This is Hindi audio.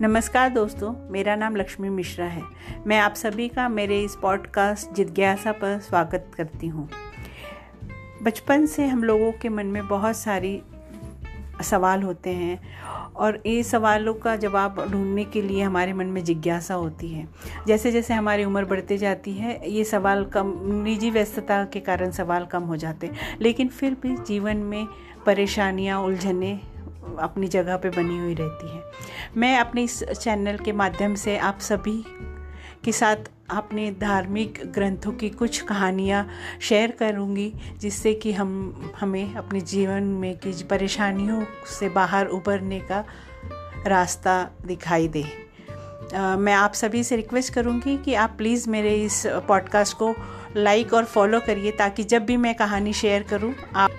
नमस्कार दोस्तों, मेरा नाम लक्ष्मी मिश्रा है। मैं आप सभी का मेरे इस पॉडकास्ट जिज्ञासा पर स्वागत करती हूँ। बचपन से हम लोगों के मन में बहुत सारी सवाल होते हैं और ये सवालों का जवाब ढूँढने के लिए हमारे मन में जिज्ञासा होती है। जैसे जैसे हमारी उम्र बढ़ती जाती है, ये सवाल कम, निजी व्यस्तता के कारण सवाल कम हो जाते लेकिन फिर भी जीवन में परेशानियाँ, उलझने अपनी जगह पे बनी हुई रहती है। मैं अपने इस चैनल के माध्यम से आप सभी के साथ अपने धार्मिक ग्रंथों की कुछ कहानियाँ शेयर करूँगी, जिससे कि हम, हमें अपने जीवन में की परेशानियों से बाहर उभरने का रास्ता दिखाई दे। मैं आप सभी से रिक्वेस्ट करूँगी कि आप प्लीज़ मेरे इस पॉडकास्ट को लाइक और फॉलो करिए, ताकि जब भी मैं कहानी शेयर करूँ, आप